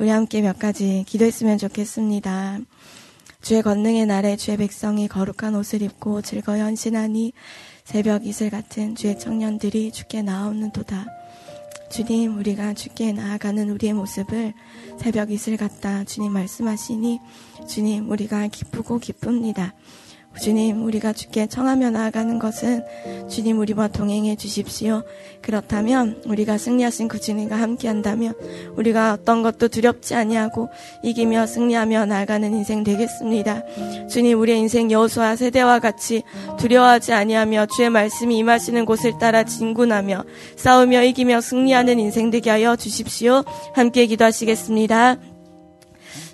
우리 함께 몇 가지 기도했으면 좋겠습니다. 주의 권능의 날에 주의 백성이 거룩한 옷을 입고 즐거이 헌신하니 새벽 이슬 같은 주의 청년들이 주께 나오는도다. 주님, 우리가 주께 나아가는 우리의 모습을 새벽 이슬 같다. 주님 말씀하시니 주님, 우리가 기쁘고 기쁩니다. 주님, 우리가 주께 청하며 나아가는 것은 주님 우리와 동행해 주십시오. 그렇다면 우리가 승리하신 그 주님과 함께 한다면 우리가 어떤 것도 두렵지 아니하고 이기며 승리하며 나아가는 인생 되겠습니다. 주님, 우리의 인생 여호수아 세대와 같이 두려워하지 아니하며 주의 말씀이 임하시는 곳을 따라 진군하며 싸우며 이기며 승리하는 인생 되게 하여 주십시오. 함께 기도하시겠습니다.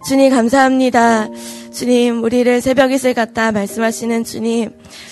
주님 감사합니다. 주님, 우리를 새벽 이슬 같다 말씀하시는 주님.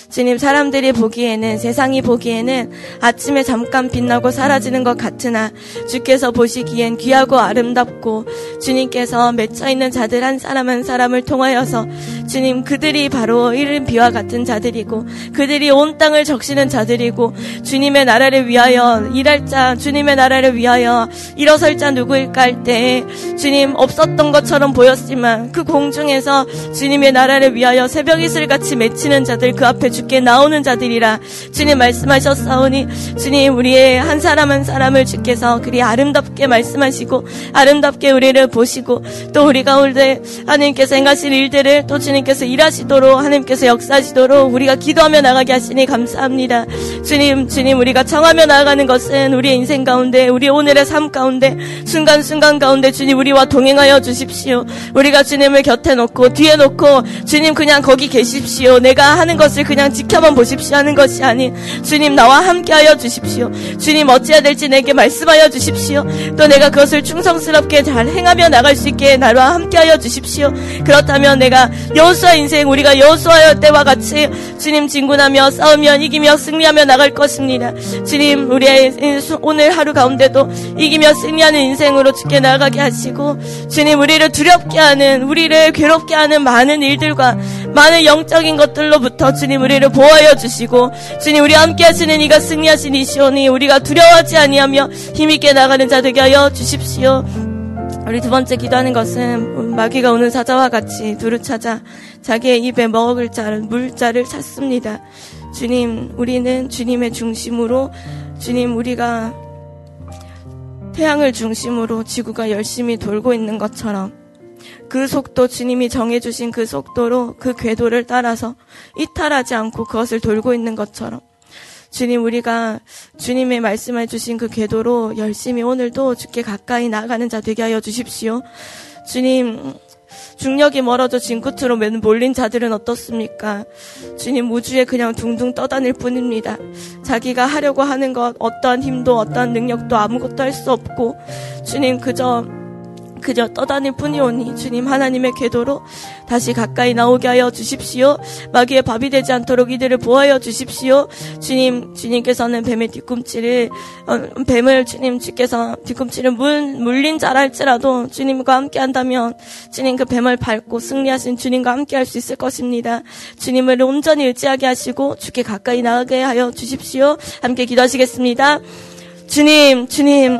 주님, 사람들이 보기에는, 세상이 보기에는 아침에 잠깐 빛나고 사라지는 것 같으나 주께서 보시기엔 귀하고 아름답고 주님께서 맺혀있는 자들 한 사람 한 사람을 통하여서 주님, 그들이 바로 이른 비와 같은 자들이고 그들이 온 땅을 적시는 자들이고 주님의 나라를 위하여 일할 자, 주님의 나라를 위하여 일어설 자 누구일까 할 때 주님 없었던 것처럼 보였지만 그 공중에서 주님의 나라를 위하여 새벽 이슬 같이 맺히는 자들 그 앞에 주께 나오는 자들이라 주님 말씀하셨사오니 주님 우리의 한 사람 한 사람을 주께서 그리 아름답게 말씀하시고 아름답게 우리를 보시고 또 우리 가운데 하나님께서 행하실 일들을 또 주님께서 일하시도록 하나님께서 역사하시도록 우리가 기도하며 나가게 하시니 감사합니다. 주님 주님 우리가 청하며 나아가는 것은 우리의 인생 가운데 우리 오늘의 삶 가운데 순간순간 가운데 주님 우리와 동행하여 주십시오. 우리가 주님을 곁에 놓고 뒤에 놓고 주님 그냥 거기 계십시오. 내가 하는 것을 그냥 지켜만 보십시오 하는 것이 아닌 주님 나와 함께하여 주십시오. 주님 어찌해야 될지 내게 말씀하여 주십시오. 또 내가 그것을 충성스럽게 잘 행하며 나갈 수 있게 나와 함께하여 주십시오. 그렇다면 내가 여호수아 인생 우리가 여호수아의 때와 같이 주님 진군하며 싸우며 이기며 승리하며 나갈 것입니다. 주님 우리의 오늘 하루 가운데도 이기며 승리하는 인생으로 주께 나가게 하시고 주님 우리를 두렵게 하는 우리를 괴롭게 하는 많은 일들과 많은 영적인 것들로부터 주님 우리를 보호하여 주시고 주님 우리 함께 하시는 이가 승리하신 이시오니 우리가 두려워하지 아니하며 힘있게 나가는 자 되게 하여 주십시오. 우리 두 번째 기도하는 것은 마귀가 오는 사자와 같이 두루 찾아 자기의 입에 먹을 자를 물자를 찾습니다. 주님, 우리는 주님의 중심으로 주님 우리가 태양을 중심으로 지구가 열심히 돌고 있는 것처럼 그 속도 주님이 정해주신 그 속도로 그 궤도를 따라서 이탈하지 않고 그것을 돌고 있는 것처럼 주님 우리가 주님의 말씀해 주신 그 궤도로 열심히 오늘도 주께 가까이 나가는 자 되게 하여 주십시오. 주님 중력이 멀어져 진 끝으로 몰린 자들은 어떻습니까? 주님 우주에 그냥 둥둥 떠다닐 뿐입니다. 자기가 하려고 하는 것 어떠한 힘도 어떠한 능력도 아무것도 할 수 없고 주님 그저 그저 떠다닐 뿐이오니 주님 하나님의 궤도로 다시 가까이 나오게 하여 주십시오. 마귀의 밥이 되지 않도록 이들을 보호하여 주십시오. 주님, 주님께서는 뱀의 뒤꿈치를 어, 뱀을 주님 주께서 뒤꿈치를 물, 물린 자라 할지라도 주님과 함께 한다면 주님 그 뱀을 밟고 승리하신 주님과 함께 할 수 있을 것입니다. 주님을 온전히 의지하게 하시고 주께 가까이 나가게 하여 주십시오. 함께 기도하시겠습니다. 주님, 주님,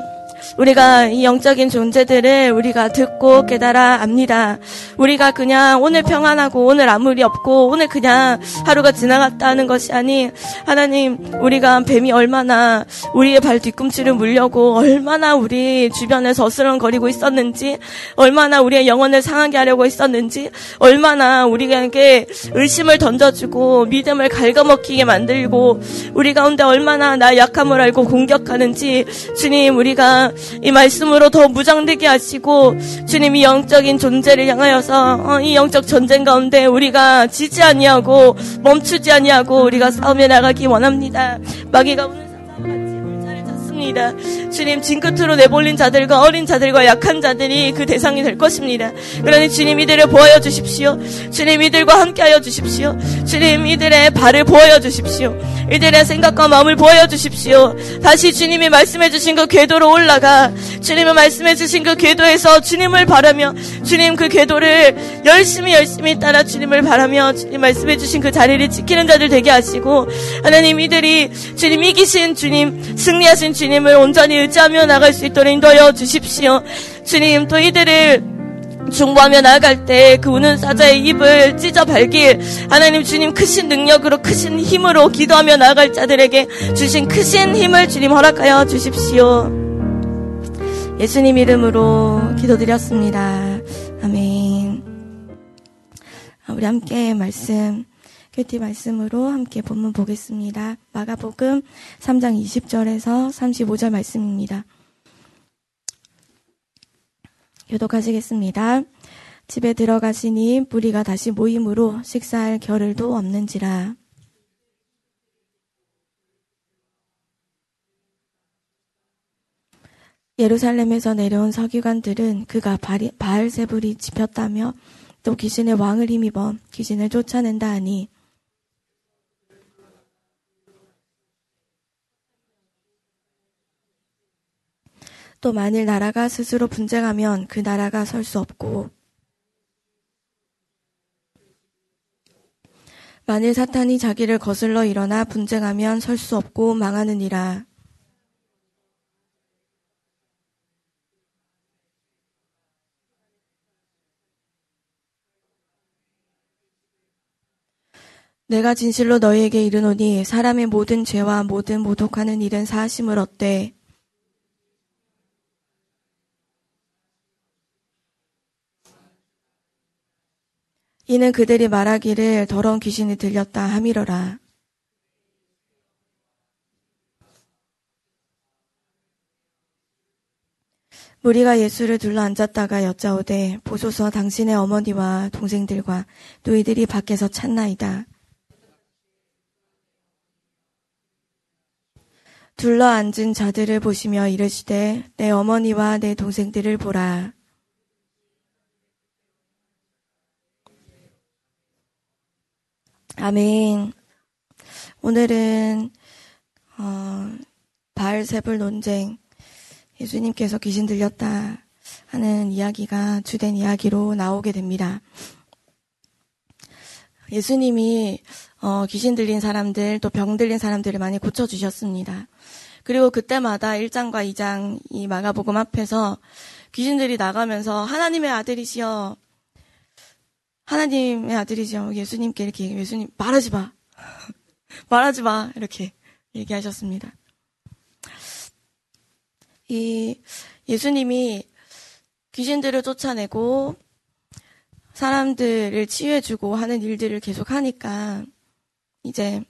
우리가 이 영적인 존재들을 우리가 듣고 깨달아 압니다. 우리가 그냥 오늘 평안하고 오늘 아무 리 없고 오늘 그냥 하루가 지나갔다 하는 것이 아닌 하나님 우리가 뱀이 얼마나 우리의 발 뒤꿈치를 물려고 얼마나 우리 주변에 서스렁거리고 있었는지 얼마나 우리의 영혼을 상하게 하려고 있었는지 얼마나 우리에게 의심을 던져주고 믿음을 갉아먹히게 만들고 우리 가운데 얼마나 나 약함을 알고 공격하는지 주님 우리가 이 말씀으로 더 무장되게 하시고 주님이 영적인 존재를 향하여서 어, 이 영적 전쟁 가운데 우리가 지지 아니하고 멈추지 아니하고 우리가 싸움에 나가기 원합니다. 마귀가 오는 것입니다. 주님 진 끝으로 내몰린 자들과 어린 자들과 약한 자들이 그 대상이 될 것입니다. 그러니 주님 이들을 보여 주십시오. 주님 이들과 함께하여 주십시오. 주님 이들의 발을 보여 주십시오. 이들의 생각과 마음을 보여 주십시오. 다시 주님이 말씀해 주신 그 궤도로 올라가 주님이 말씀해 주신 그 궤도에서 주님을 바라며 주님 그 궤도를 열심히 열심히 따라 주님을 바라며 주님 말씀해 주신 그 자리를 지키는 자들 되게 하시고 하나님 이들이 주님 이기신 주님 승리하신 주님 주님을 온전히 의지하며 나갈 수 있도록 인도하여 주십시오. 주님, 또 이들을 중보하며 나아갈 때 그 우는 사자의 입을 찢어 발길 하나님 주님 크신 능력으로 크신 힘으로 기도하며 나아갈 자들에게 주신 크신 힘을 주님 허락하여 주십시오. 예수님 이름으로 기도드렸습니다. 아멘. 우리 함께 말씀 큐티 말씀으로 함께 본문 보겠습니다. 마가복음 3장 20절에서 35절 말씀입니다. 교독하시겠습니다. 집에 들어가시니 무리가 다시 모임으로 식사할 겨를도 없는지라. 예루살렘에서 내려온 서기관들은 그가 바알세불이 집혔다며 또 귀신의 왕을 힘입어 귀신을 쫓아낸다 하니 또 만일 나라가 스스로 분쟁하면 그 나라가 설 수 없고 만일 사탄이 자기를 거슬러 일어나 분쟁하면 설 수 없고 망하느니라. 내가 진실로 너희에게 이르노니 사람의 모든 죄와 모든 모독하는 일은 사하심을 얻되 이는 그들이 말하기를 더러운 귀신이 들렸다 함이러라. 무리가 예수를 둘러 앉았다가 여짜오되 보소서 당신의 어머니와 동생들과 너희들이 밖에서 찾나이다. 둘러 앉은 자들을 보시며 이르시되 내 어머니와 내 동생들을 보라. 아멘. 오늘은 어, 바알세불 논쟁 예수님께서 귀신 들렸다 하는 이야기가 주된 이야기로 나오게 됩니다. 예수님이 어, 귀신 들린 사람들 또 병 들린 사람들을 많이 고쳐 주셨습니다. 그리고 그때마다 1장과 2장 이 마가복음 앞에서 귀신들이 나가면서 하나님의 아들이시여 하나님의 아들이죠. 예수님께 이렇게 예수님 말하지 마. 말하지 마. 이렇게 얘기하셨습니다. 이 예수님이 귀신들을 쫓아내고 사람들을 치유해주고 하는 일들을 계속 하니까 이제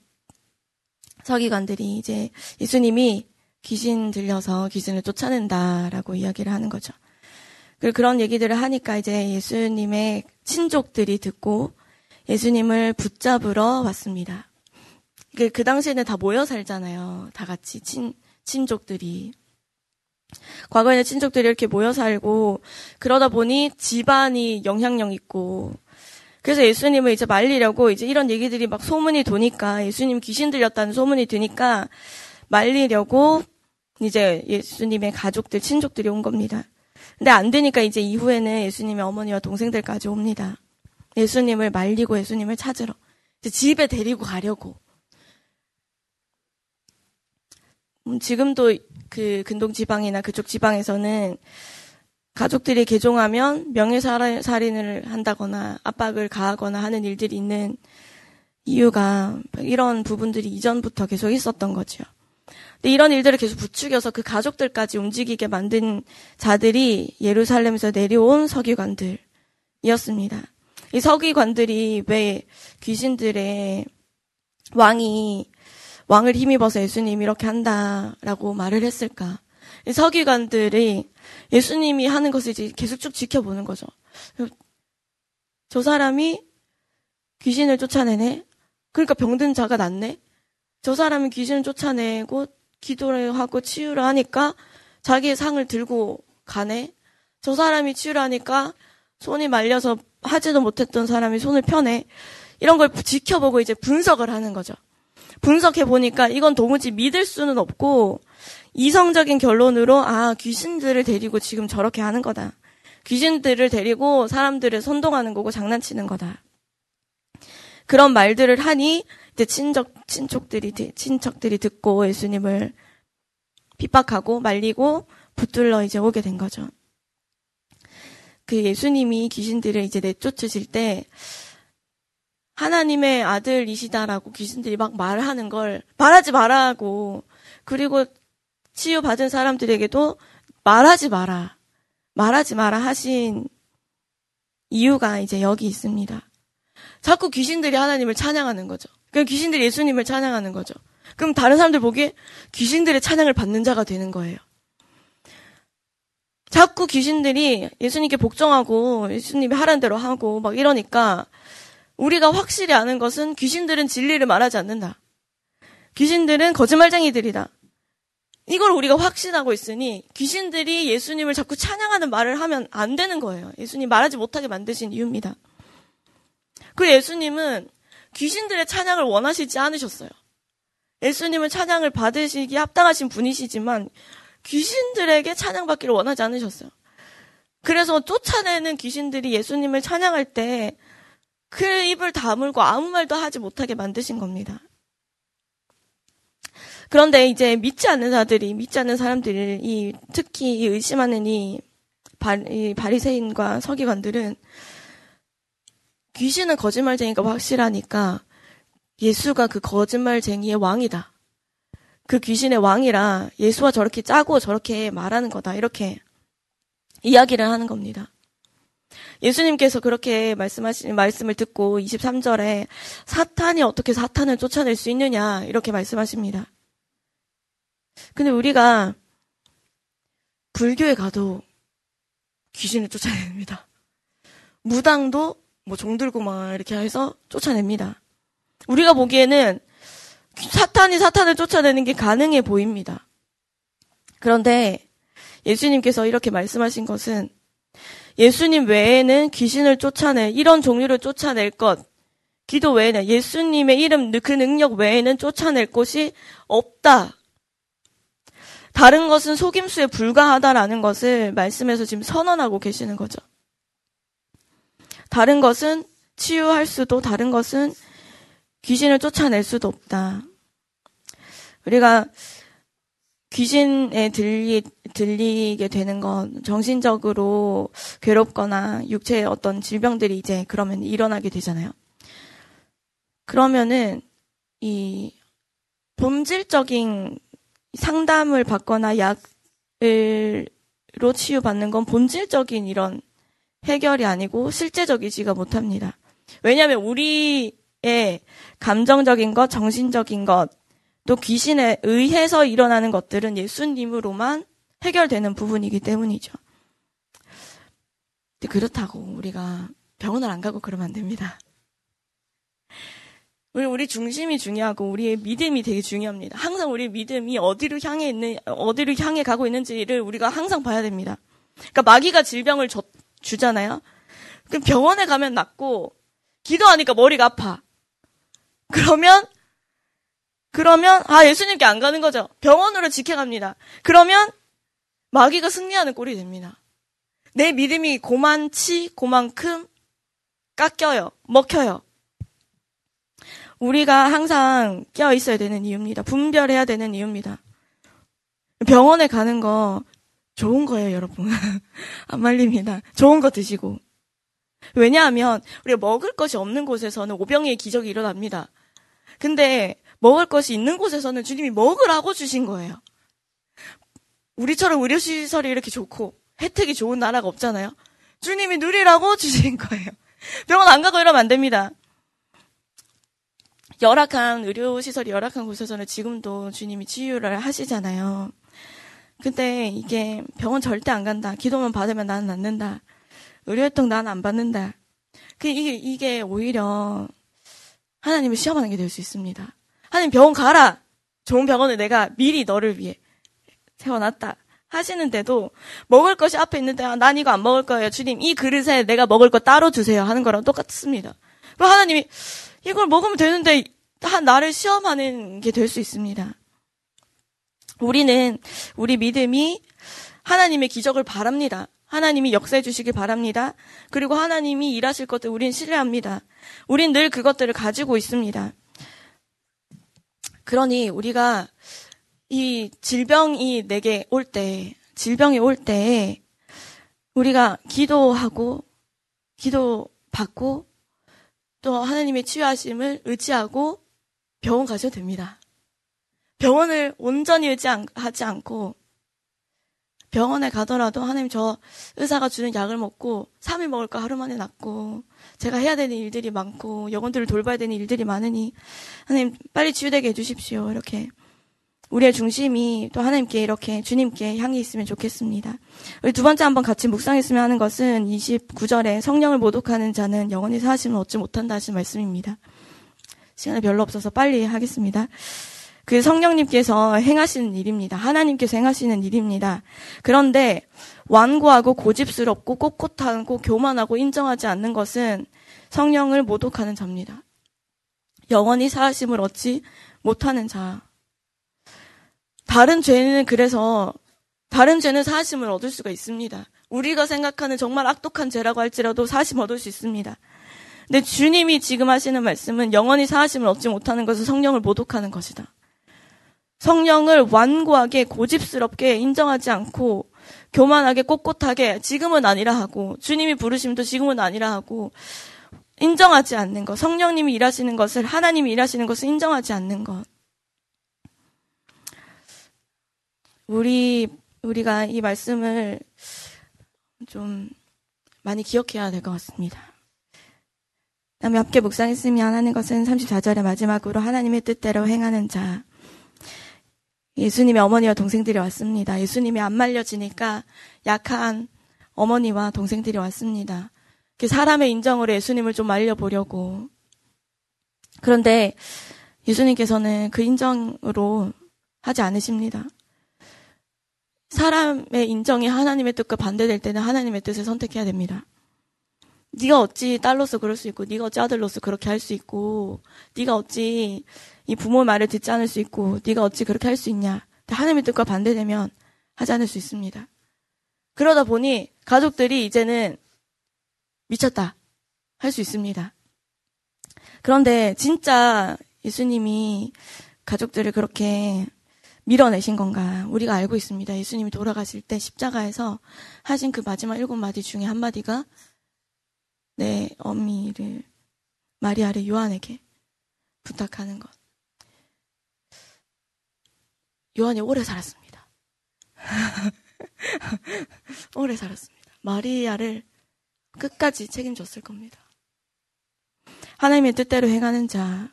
서기관들이 이제 예수님이 귀신 들려서 귀신을 쫓아낸다라고 이야기를 하는 거죠. 그런 얘기들을 하니까 이제 예수님의 친족들이 듣고 예수님을 붙잡으러 왔습니다. 그 당시에는 다 모여 살잖아요. 다 같이 친, 친족들이. 과거에는 친족들이 이렇게 모여 살고 그러다 보니 집안이 영향력 있고 그래서 예수님을 이제 말리려고 이제 이런 얘기들이 막 소문이 도니까 예수님 귀신 들렸다는 소문이 드니까 말리려고 이제 예수님의 가족들, 친족들이 온 겁니다. 근데 안 되니까 이제 이후에는 예수님의 어머니와 동생들까지 옵니다. 예수님을 말리고 예수님을 찾으러. 집에 데리고 가려고. 음, 지금도 그 근동 지방이나 그쪽 지방에서는 가족들이 개종하면 명예살인을 한다거나 압박을 가하거나 하는 일들이 있는 이유가 이런 부분들이 이전부터 계속 있었던 거죠. 이런 일들을 계속 부추겨서 그 가족들까지 움직이게 만든 자들이 예루살렘에서 내려온 서기관들이었습니다. 이 서기관들이 왜 귀신들의 왕이 왕을 힘입어서 예수님 이렇게 한다라고 말을 했을까? 이 서기관들이 예수님이 하는 것을 이제 계속 쭉 지켜보는 거죠. 저 사람이 귀신을 쫓아내네? 그러니까 병든 자가 낫네? 저 사람이 귀신을 쫓아내고 기도를 하고 치유를 하니까 자기의 상을 들고 가네. 저 사람이 치유를 하니까 손이 말려서 하지도 못했던 사람이 손을 펴네. 이런 걸 지켜보고 이제 분석을 하는 거죠. 분석해 보니까 이건 도무지 믿을 수는 없고 이성적인 결론으로 아 귀신들을 데리고 지금 저렇게 하는 거다. 귀신들을 데리고 사람들을 선동하는 거고 장난치는 거다. 그런 말들을 하니 이제 친척 친척들이 친척들이 듣고 예수님을 핍박하고 말리고 붙들러 이제 오게 된 거죠. 그 예수님이 귀신들을 이제 내쫓으실 때 하나님의 아들이시다라고 귀신들이 막 말하는 걸 말하지 말라고 그리고 치유 받은 사람들에게도 말하지 마라. 말하지 마라 하신 이유가 이제 여기 있습니다. 자꾸 귀신들이 하나님을 찬양하는 거죠. 그럼 귀신들이 예수님을 찬양하는 거죠. 그럼 다른 사람들 보기에 귀신들의 찬양을 받는 자가 되는 거예요. 자꾸 귀신들이 예수님께 복종하고 예수님이 하라는 대로 하고 막 이러니까 우리가 확실히 아는 것은 귀신들은 진리를 말하지 않는다. 귀신들은 거짓말쟁이들이다. 이걸 우리가 확신하고 있으니 귀신들이 예수님을 자꾸 찬양하는 말을 하면 안 되는 거예요. 예수님 말하지 못하게 만드신 이유입니다. 그 예수님은 귀신들의 찬양을 원하시지 않으셨어요. 예수님은 찬양을 받으시기 합당하신 분이시지만 귀신들에게 찬양받기를 원하지 않으셨어요. 그래서 쫓아내는 귀신들이 예수님을 찬양할 때 그 입을 다물고 아무 말도 하지 못하게 만드신 겁니다. 그런데 이제 믿지 않는 자들이 믿지 않는 사람들이 이 특히 이 의심하는 이, 바, 이 바리새인과 서기관들은 귀신은 거짓말쟁이가 확실하니까 예수가 그 거짓말쟁이의 왕이다. 그 귀신의 왕이라 예수와 저렇게 짜고 저렇게 말하는 거다. 이렇게 이야기를 하는 겁니다. 예수님께서 그렇게 말씀하신 말씀을 듣고 23절에 사탄이 어떻게 사탄을 쫓아낼 수 있느냐 이렇게 말씀하십니다. 근데 우리가 불교에 가도 귀신을 쫓아냅니다. 무당도 뭐 종들고 막 이렇게 해서 쫓아냅니다. 우리가 보기에는 사탄이 사탄을 쫓아내는 게 가능해 보입니다. 그런데 예수님께서 이렇게 말씀하신 것은 예수님 외에는 귀신을 쫓아내 이런 종류를 쫓아낼 것 기도 외에는 예수님의 이름 그 능력 외에는 쫓아낼 곳이 없다. 다른 것은 속임수에 불과하다라는 것을 말씀에서 지금 선언하고 계시는 거죠. 다른 것은 치유할 수도 다른 것은 귀신을 쫓아낼 수도 없다. 우리가 귀신에 들리, 들리게 되는 건 정신적으로 괴롭거나 육체의 어떤 질병들이 이제 그러면 일어나게 되잖아요. 그러면은 이 본질적인 상담을 받거나 약을로 치유받는 건 본질적인 이런 해결이 아니고 실제적이지가 못합니다. 왜냐하면 우리의 감정적인 것, 정신적인 것, 또 귀신에 의해서 일어나는 것들은 예수님으로만 해결되는 부분이기 때문이죠. 그렇다고 우리가 병원을 안 가고 그러면 안 됩니다. 우리, 우리 중심이 중요하고 우리의 믿음이 되게 중요합니다. 항상 우리 믿음이 어디로 향해 있는, 어디로 향해 가고 있는지를 우리가 항상 봐야 됩니다. 그러니까 마귀가 질병을 줘, 주잖아요. 그럼 병원에 가면 낫고, 기도하니까 머리가 아파. 그러면, 그러면, 아, 예수님께 안 가는 거죠. 병원으로 지켜갑니다. 그러면, 마귀가 승리하는 꼴이 됩니다. 내 믿음이 고만치, 고만큼 깎여요. 먹혀요. 우리가 항상 껴 있어야 되는 이유입니다. 분별해야 되는 이유입니다. 병원에 가는 거 좋은 거예요, 여러분. 안 말립니다. 좋은 거 드시고. 왜냐하면 우리가 먹을 것이 없는 곳에서는 오병이의 기적이 일어납니다. 근데 먹을 것이 있는 곳에서는 주님이 먹으라고 주신 거예요. 우리처럼 의료시설이 이렇게 좋고 혜택이 좋은 나라가 없잖아요. 주님이 누리라고 주신 거예요. 병원 안 가고 이러면 안 됩니다. 열악한 의료시설이 열악한 곳에서는 지금도 주님이 치유를 하시잖아요. 근데 이게 병원 절대 안 간다. 기도만 받으면 나는 낫는다. 의료활동 나는 안 받는다. 그 이게 이게 오히려 하나님을 시험하는 게 될 수 있습니다. 하나님 병원 가라. 좋은 병원을 내가 미리 너를 위해 세워놨다. 하시는데도 먹을 것이 앞에 있는데 아, 난 이거 안 먹을 거예요. 주님 이 그릇에 내가 먹을 거 따로 주세요 하는 거랑 똑같습니다. 그 하나님이 이걸 먹으면 되는데 나를 시험하는 게 될 수 있습니다. 우리는 우리 믿음이 하나님의 기적을 바랍니다. 하나님이 역사해 주시길 바랍니다. 그리고 하나님이 일하실 것들 우린 신뢰합니다. 우린 늘 그것들을 가지고 있습니다. 그러니 우리가 이 질병이 내게 올 때, 질병이 올 때, 우리가 기도하고, 기도 받고, 또 하나님의 치유하심을 의지하고 병원 가셔도 됩니다. 병원을 온전히 의지하지 않고 병원에 가더라도 하나님 저 의사가 주는 약을 먹고 3일 먹을 거 하루 만에 낫고 제가 해야 되는 일들이 많고 영혼들을 돌봐야 되는 일들이 많으니 하나님 빨리 치유되게 해주십시오. 이렇게 우리의 중심이 또 하나님께 이렇게 주님께 향해 있으면 좋겠습니다. 우리 두 번째 한번 같이 묵상했으면 하는 것은 29절에 성령을 모독하는 자는 영원히 사하심을 얻지 못한다 하신 말씀입니다. 시간이 별로 없어서 빨리 하겠습니다. 그 성령님께서 행하시는 일입니다. 하나님께서 행하시는 일입니다. 그런데 완고하고 고집스럽고 꼿꼿하고 교만하고 인정하지 않는 것은 성령을 모독하는 자입니다. 영원히 사하심을 얻지 못하는 자. 다른 죄는 그래서 다른 죄는 사하심을 얻을 수가 있습니다. 우리가 생각하는 정말 악독한 죄라고 할지라도 사하심 얻을 수 있습니다. 근데 주님이 지금 하시는 말씀은 영원히 사하심을 얻지 못하는 것은 성령을 모독하는 것이다. 성령을 완고하게 고집스럽게 인정하지 않고 교만하게 꼿꼿하게 지금은 아니라 하고 주님이 부르심도 지금은 아니라 하고 인정하지 않는 것. 성령님이 일하시는 것을 하나님이 일하시는 것을 인정하지 않는 것. 우리 우리가 이 말씀을 좀 많이 기억해야 될 것 같습니다. 다음에 함께 묵상했으면 하는 것은 34절의 마지막으로 하나님의 뜻대로 행하는 자. 예수님의 어머니와 동생들이 왔습니다. 예수님이 안 말려지니까 약한 어머니와 동생들이 왔습니다. 그 사람의 인정으로 예수님을 좀 말려보려고. 그런데 예수님께서는 그 인정으로 하지 않으십니다. 사람의 인정이 하나님의 뜻과 반대될 때는 하나님의 뜻을 선택해야 됩니다. 네가 어찌 딸로서 그럴 수 있고, 네가 어찌 아들로서 그렇게 할 수 있고, 네가 어찌 이 부모 말을 듣지 않을 수 있고 네가 어찌 그렇게 할 수 있냐. 하나님의 뜻과 반대되면 하지 않을 수 있습니다. 그러다 보니 가족들이 이제는 미쳤다 할 수 있습니다. 그런데 진짜 예수님이 가족들을 그렇게 밀어내신 건가 우리가 알고 있습니다. 예수님이 돌아가실 때 십자가에서 하신 그 마지막 일곱 마디 중에 한 마디가 내 어미를 마리아를 요한에게 부탁하는 것. 요한이 오래 살았습니다. 오래 살았습니다. 마리아를 끝까지 책임졌을 겁니다. 하나님의 뜻대로 행하는 자,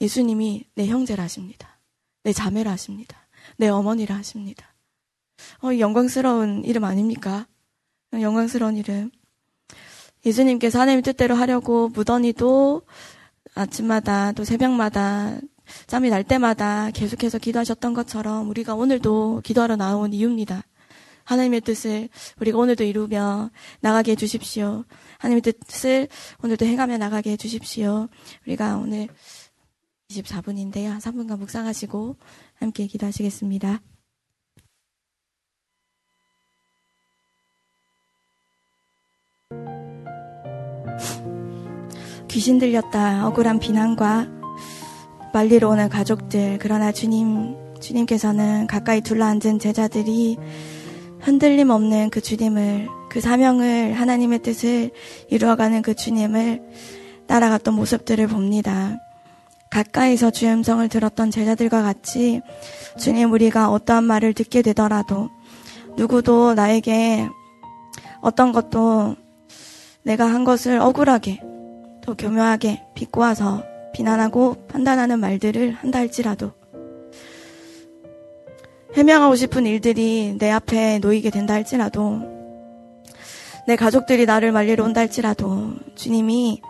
예수님이 내 형제라 하십니다. 내 자매라 하십니다. 내 어머니라 하십니다. 어, 영광스러운 이름 아닙니까? 영광스러운 이름. 예수님께서 하나님의 뜻대로 하려고 무던히도 아침마다 또 새벽마다 짬이 날 때마다 계속해서 기도하셨던 것처럼 우리가 오늘도 기도하러 나온 이유입니다. 하나님의 뜻을 우리가 오늘도 이루며 나가게 해주십시오. 하나님의 뜻을 오늘도 행하며 나가게 해주십시오. 우리가 오늘 24분인데요. 한 3분간 묵상하시고 함께 기도하시겠습니다. 귀신 들렸다 억울한 비난과 말리러 오는 가족들, 그러나 주님, 주님께서는 가까이 둘러앉은 제자들이 흔들림 없는 그 주님을, 그 사명을, 하나님의 뜻을 이루어가는 그 주님을 따라갔던 모습들을 봅니다. 가까이서 주의 음성을 들었던 제자들과 같이 주님 우리가 어떠한 말을 듣게 되더라도 누구도 나에게 어떤 것도 내가 한 것을 억울하게 또 교묘하게 비꼬아서 비난하고 판단하는 말들을 한다 할지라도 해명하고 싶은 일들이 내 앞에 놓이게 된다 할지라도 내 가족들이 나를 말리러 온다 할지라도 주님이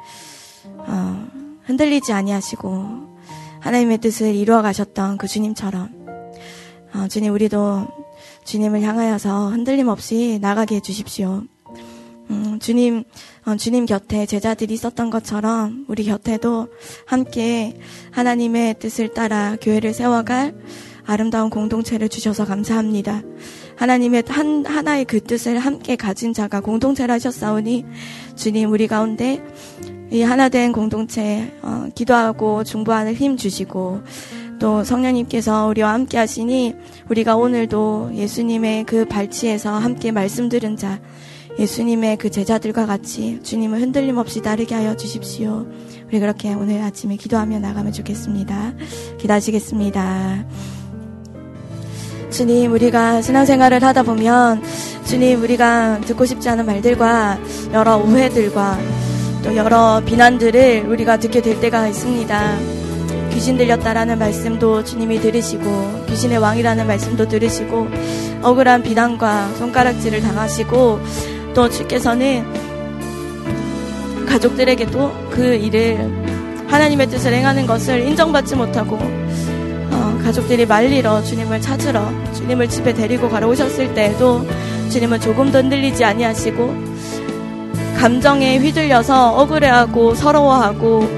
어, 흔들리지 아니하시고 하나님의 뜻을 이루어 가셨던 그 주님처럼 어, 주님 우리도 주님을 향하여서 흔들림 없이 나가게 해주십시오. 음, 주님, 어, 주님 곁에 제자들이 있었던 것처럼 우리 곁에도 함께 하나님의 뜻을 따라 교회를 세워갈 아름다운 공동체를 주셔서 감사합니다. 하나님의 한, 하나의 그 뜻을 함께 가진 자가 공동체를 하셨사오니 주님 우리 가운데 이 하나된 공동체 어, 기도하고 중보하는 힘 주시고 또 성령님께서 우리와 함께 하시니 우리가 오늘도 예수님의 그 발치에서 함께 말씀 들은 자, 예수님의 그 제자들과 같이 주님을 흔들림 없이 따르게 하여 주십시오. 우리 그렇게 오늘 아침에 기도하며 나가면 좋겠습니다. 기도하시겠습니다. 주님, 우리가 신앙생활을 하다 보면 주님, 우리가 듣고 싶지 않은 말들과 여러 오해들과 또 여러 비난들을 우리가 듣게 될 때가 있습니다. 귀신 들렸다라는 말씀도 주님이 들으시고 귀신의 왕이라는 말씀도 들으시고 억울한 비난과 손가락질을 당하시고 또 주께서는 가족들에게도 그 일을 하나님의 뜻을 행하는 것을 인정받지 못하고 어, 가족들이 말리러 주님을 찾으러 주님을 집에 데리고 가러 오셨을 때에도 주님은 조금도 흔들리지 아니하시고 감정에 휘둘려서 억울해하고 서러워하고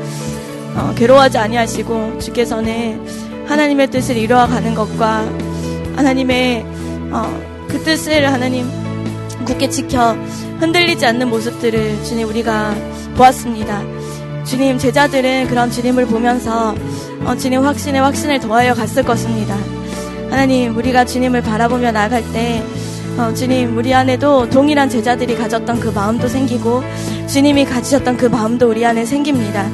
어, 괴로워하지 아니하시고 주께서는 하나님의 뜻을 이루어가는 것과 하나님의 어, 그 뜻을 하나님 굳게 지켜 흔들리지 않는 모습들을 주님 우리가 보았습니다. 주님 제자들은 그런 주님을 보면서 어, 주님 확신에 확신을 더하여 갔을 것입니다. 하나님 우리가 주님을 바라보며 나갈 때 어, 주님, 우리 안에도 동일한 제자들이 가졌던 그 마음도 생기고, 주님이 가지셨던 그 마음도 우리 안에 생깁니다.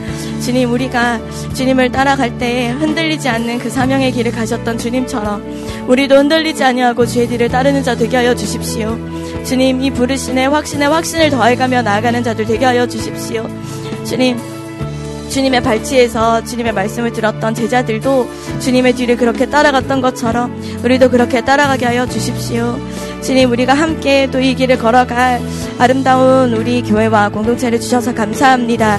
주님, 우리가 주님을 따라갈 때에 흔들리지 않는 그 사명의 길을 가셨던 주님처럼, 우리도 흔들리지 아니하고 주의 뒤를 따르는 자 되게 하여 주십시오. 주님, 이 부르신의 확신에 확신을 더해가며 나아가는 자들 되게 하여 주십시오. 주님, 주님의 발치에서 주님의 말씀을 들었던 제자들도 주님의 뒤를 그렇게 따라갔던 것처럼 우리도 그렇게 따라가게 하여 주십시오. 주님, 우리가 함께 또 이 길을 걸어갈 아름다운 우리 교회와 공동체를 주셔서 감사합니다.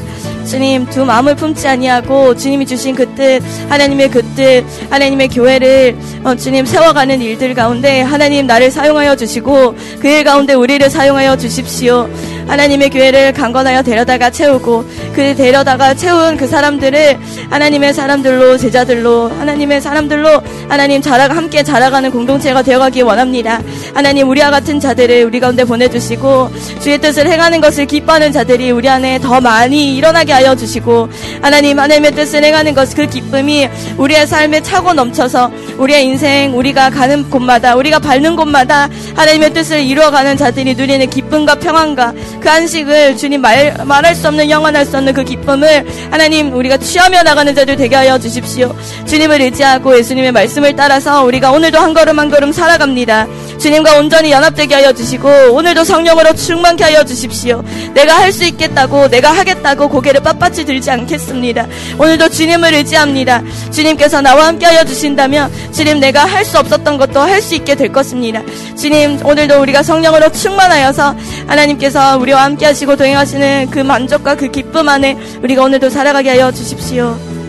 주님 두 마음을 품지 아니하고 주님이 주신 그 뜻 하나님의 그 뜻 하나님의 교회를 어, 주님 세워가는 일들 가운데 하나님 나를 사용하여 주시고 그 일 가운데 우리를 사용하여 주십시오. 하나님의 교회를 강건하여 데려다가 채우고 그 데려다가 채운 그 사람들을 하나님의 사람들로 제자들로 하나님의 사람들로 하나님 자라 함께 자라가는 공동체가 되어가기 원합니다. 하나님 우리와 같은 자들을 우리 가운데 보내주시고 주의 뜻을 행하는 것을 기뻐하는 자들이 우리 안에 더 많이 일어나게 하여 주시고 하나님 하나님의 뜻을 행하는 것 그 기쁨이 우리의 삶에 차고 넘쳐서 우리의 인생 우리가 가는 곳마다 우리가 밟는 곳마다 하나님의 뜻을 이루어가는 자들이 누리는 기쁨과 평안과 그 안식을 주님 말, 말할 수 없는 영원할 수 없는 그 기쁨을 하나님 우리가 취하며 나가는 자들 되게 하여 주십시오. 주님을 의지하고 예수님의 말씀을 따라서 우리가 오늘도 한 걸음 한 걸음 살아갑니다. 주님과 온전히 연합되게 하여 주시고 오늘도 성령으로 충만케 하여 주십시오. 내가 할 수 있겠다고 내가 하겠다고 고개를 빳빳이 들지 않겠습니다. 오늘도 주님을 의지합니다. 주님께서 나와 함께 하여 주신다면 주님 내가 할 수 없었던 것도 할 수 있게 될 것입니다. 주님 오늘도 우리가 성령으로 충만하여서 하나님께서 우리와 함께 하시고 동행하시는 그 만족과 그 기쁨 안에 우리가 오늘도 살아가게 하여 주십시오.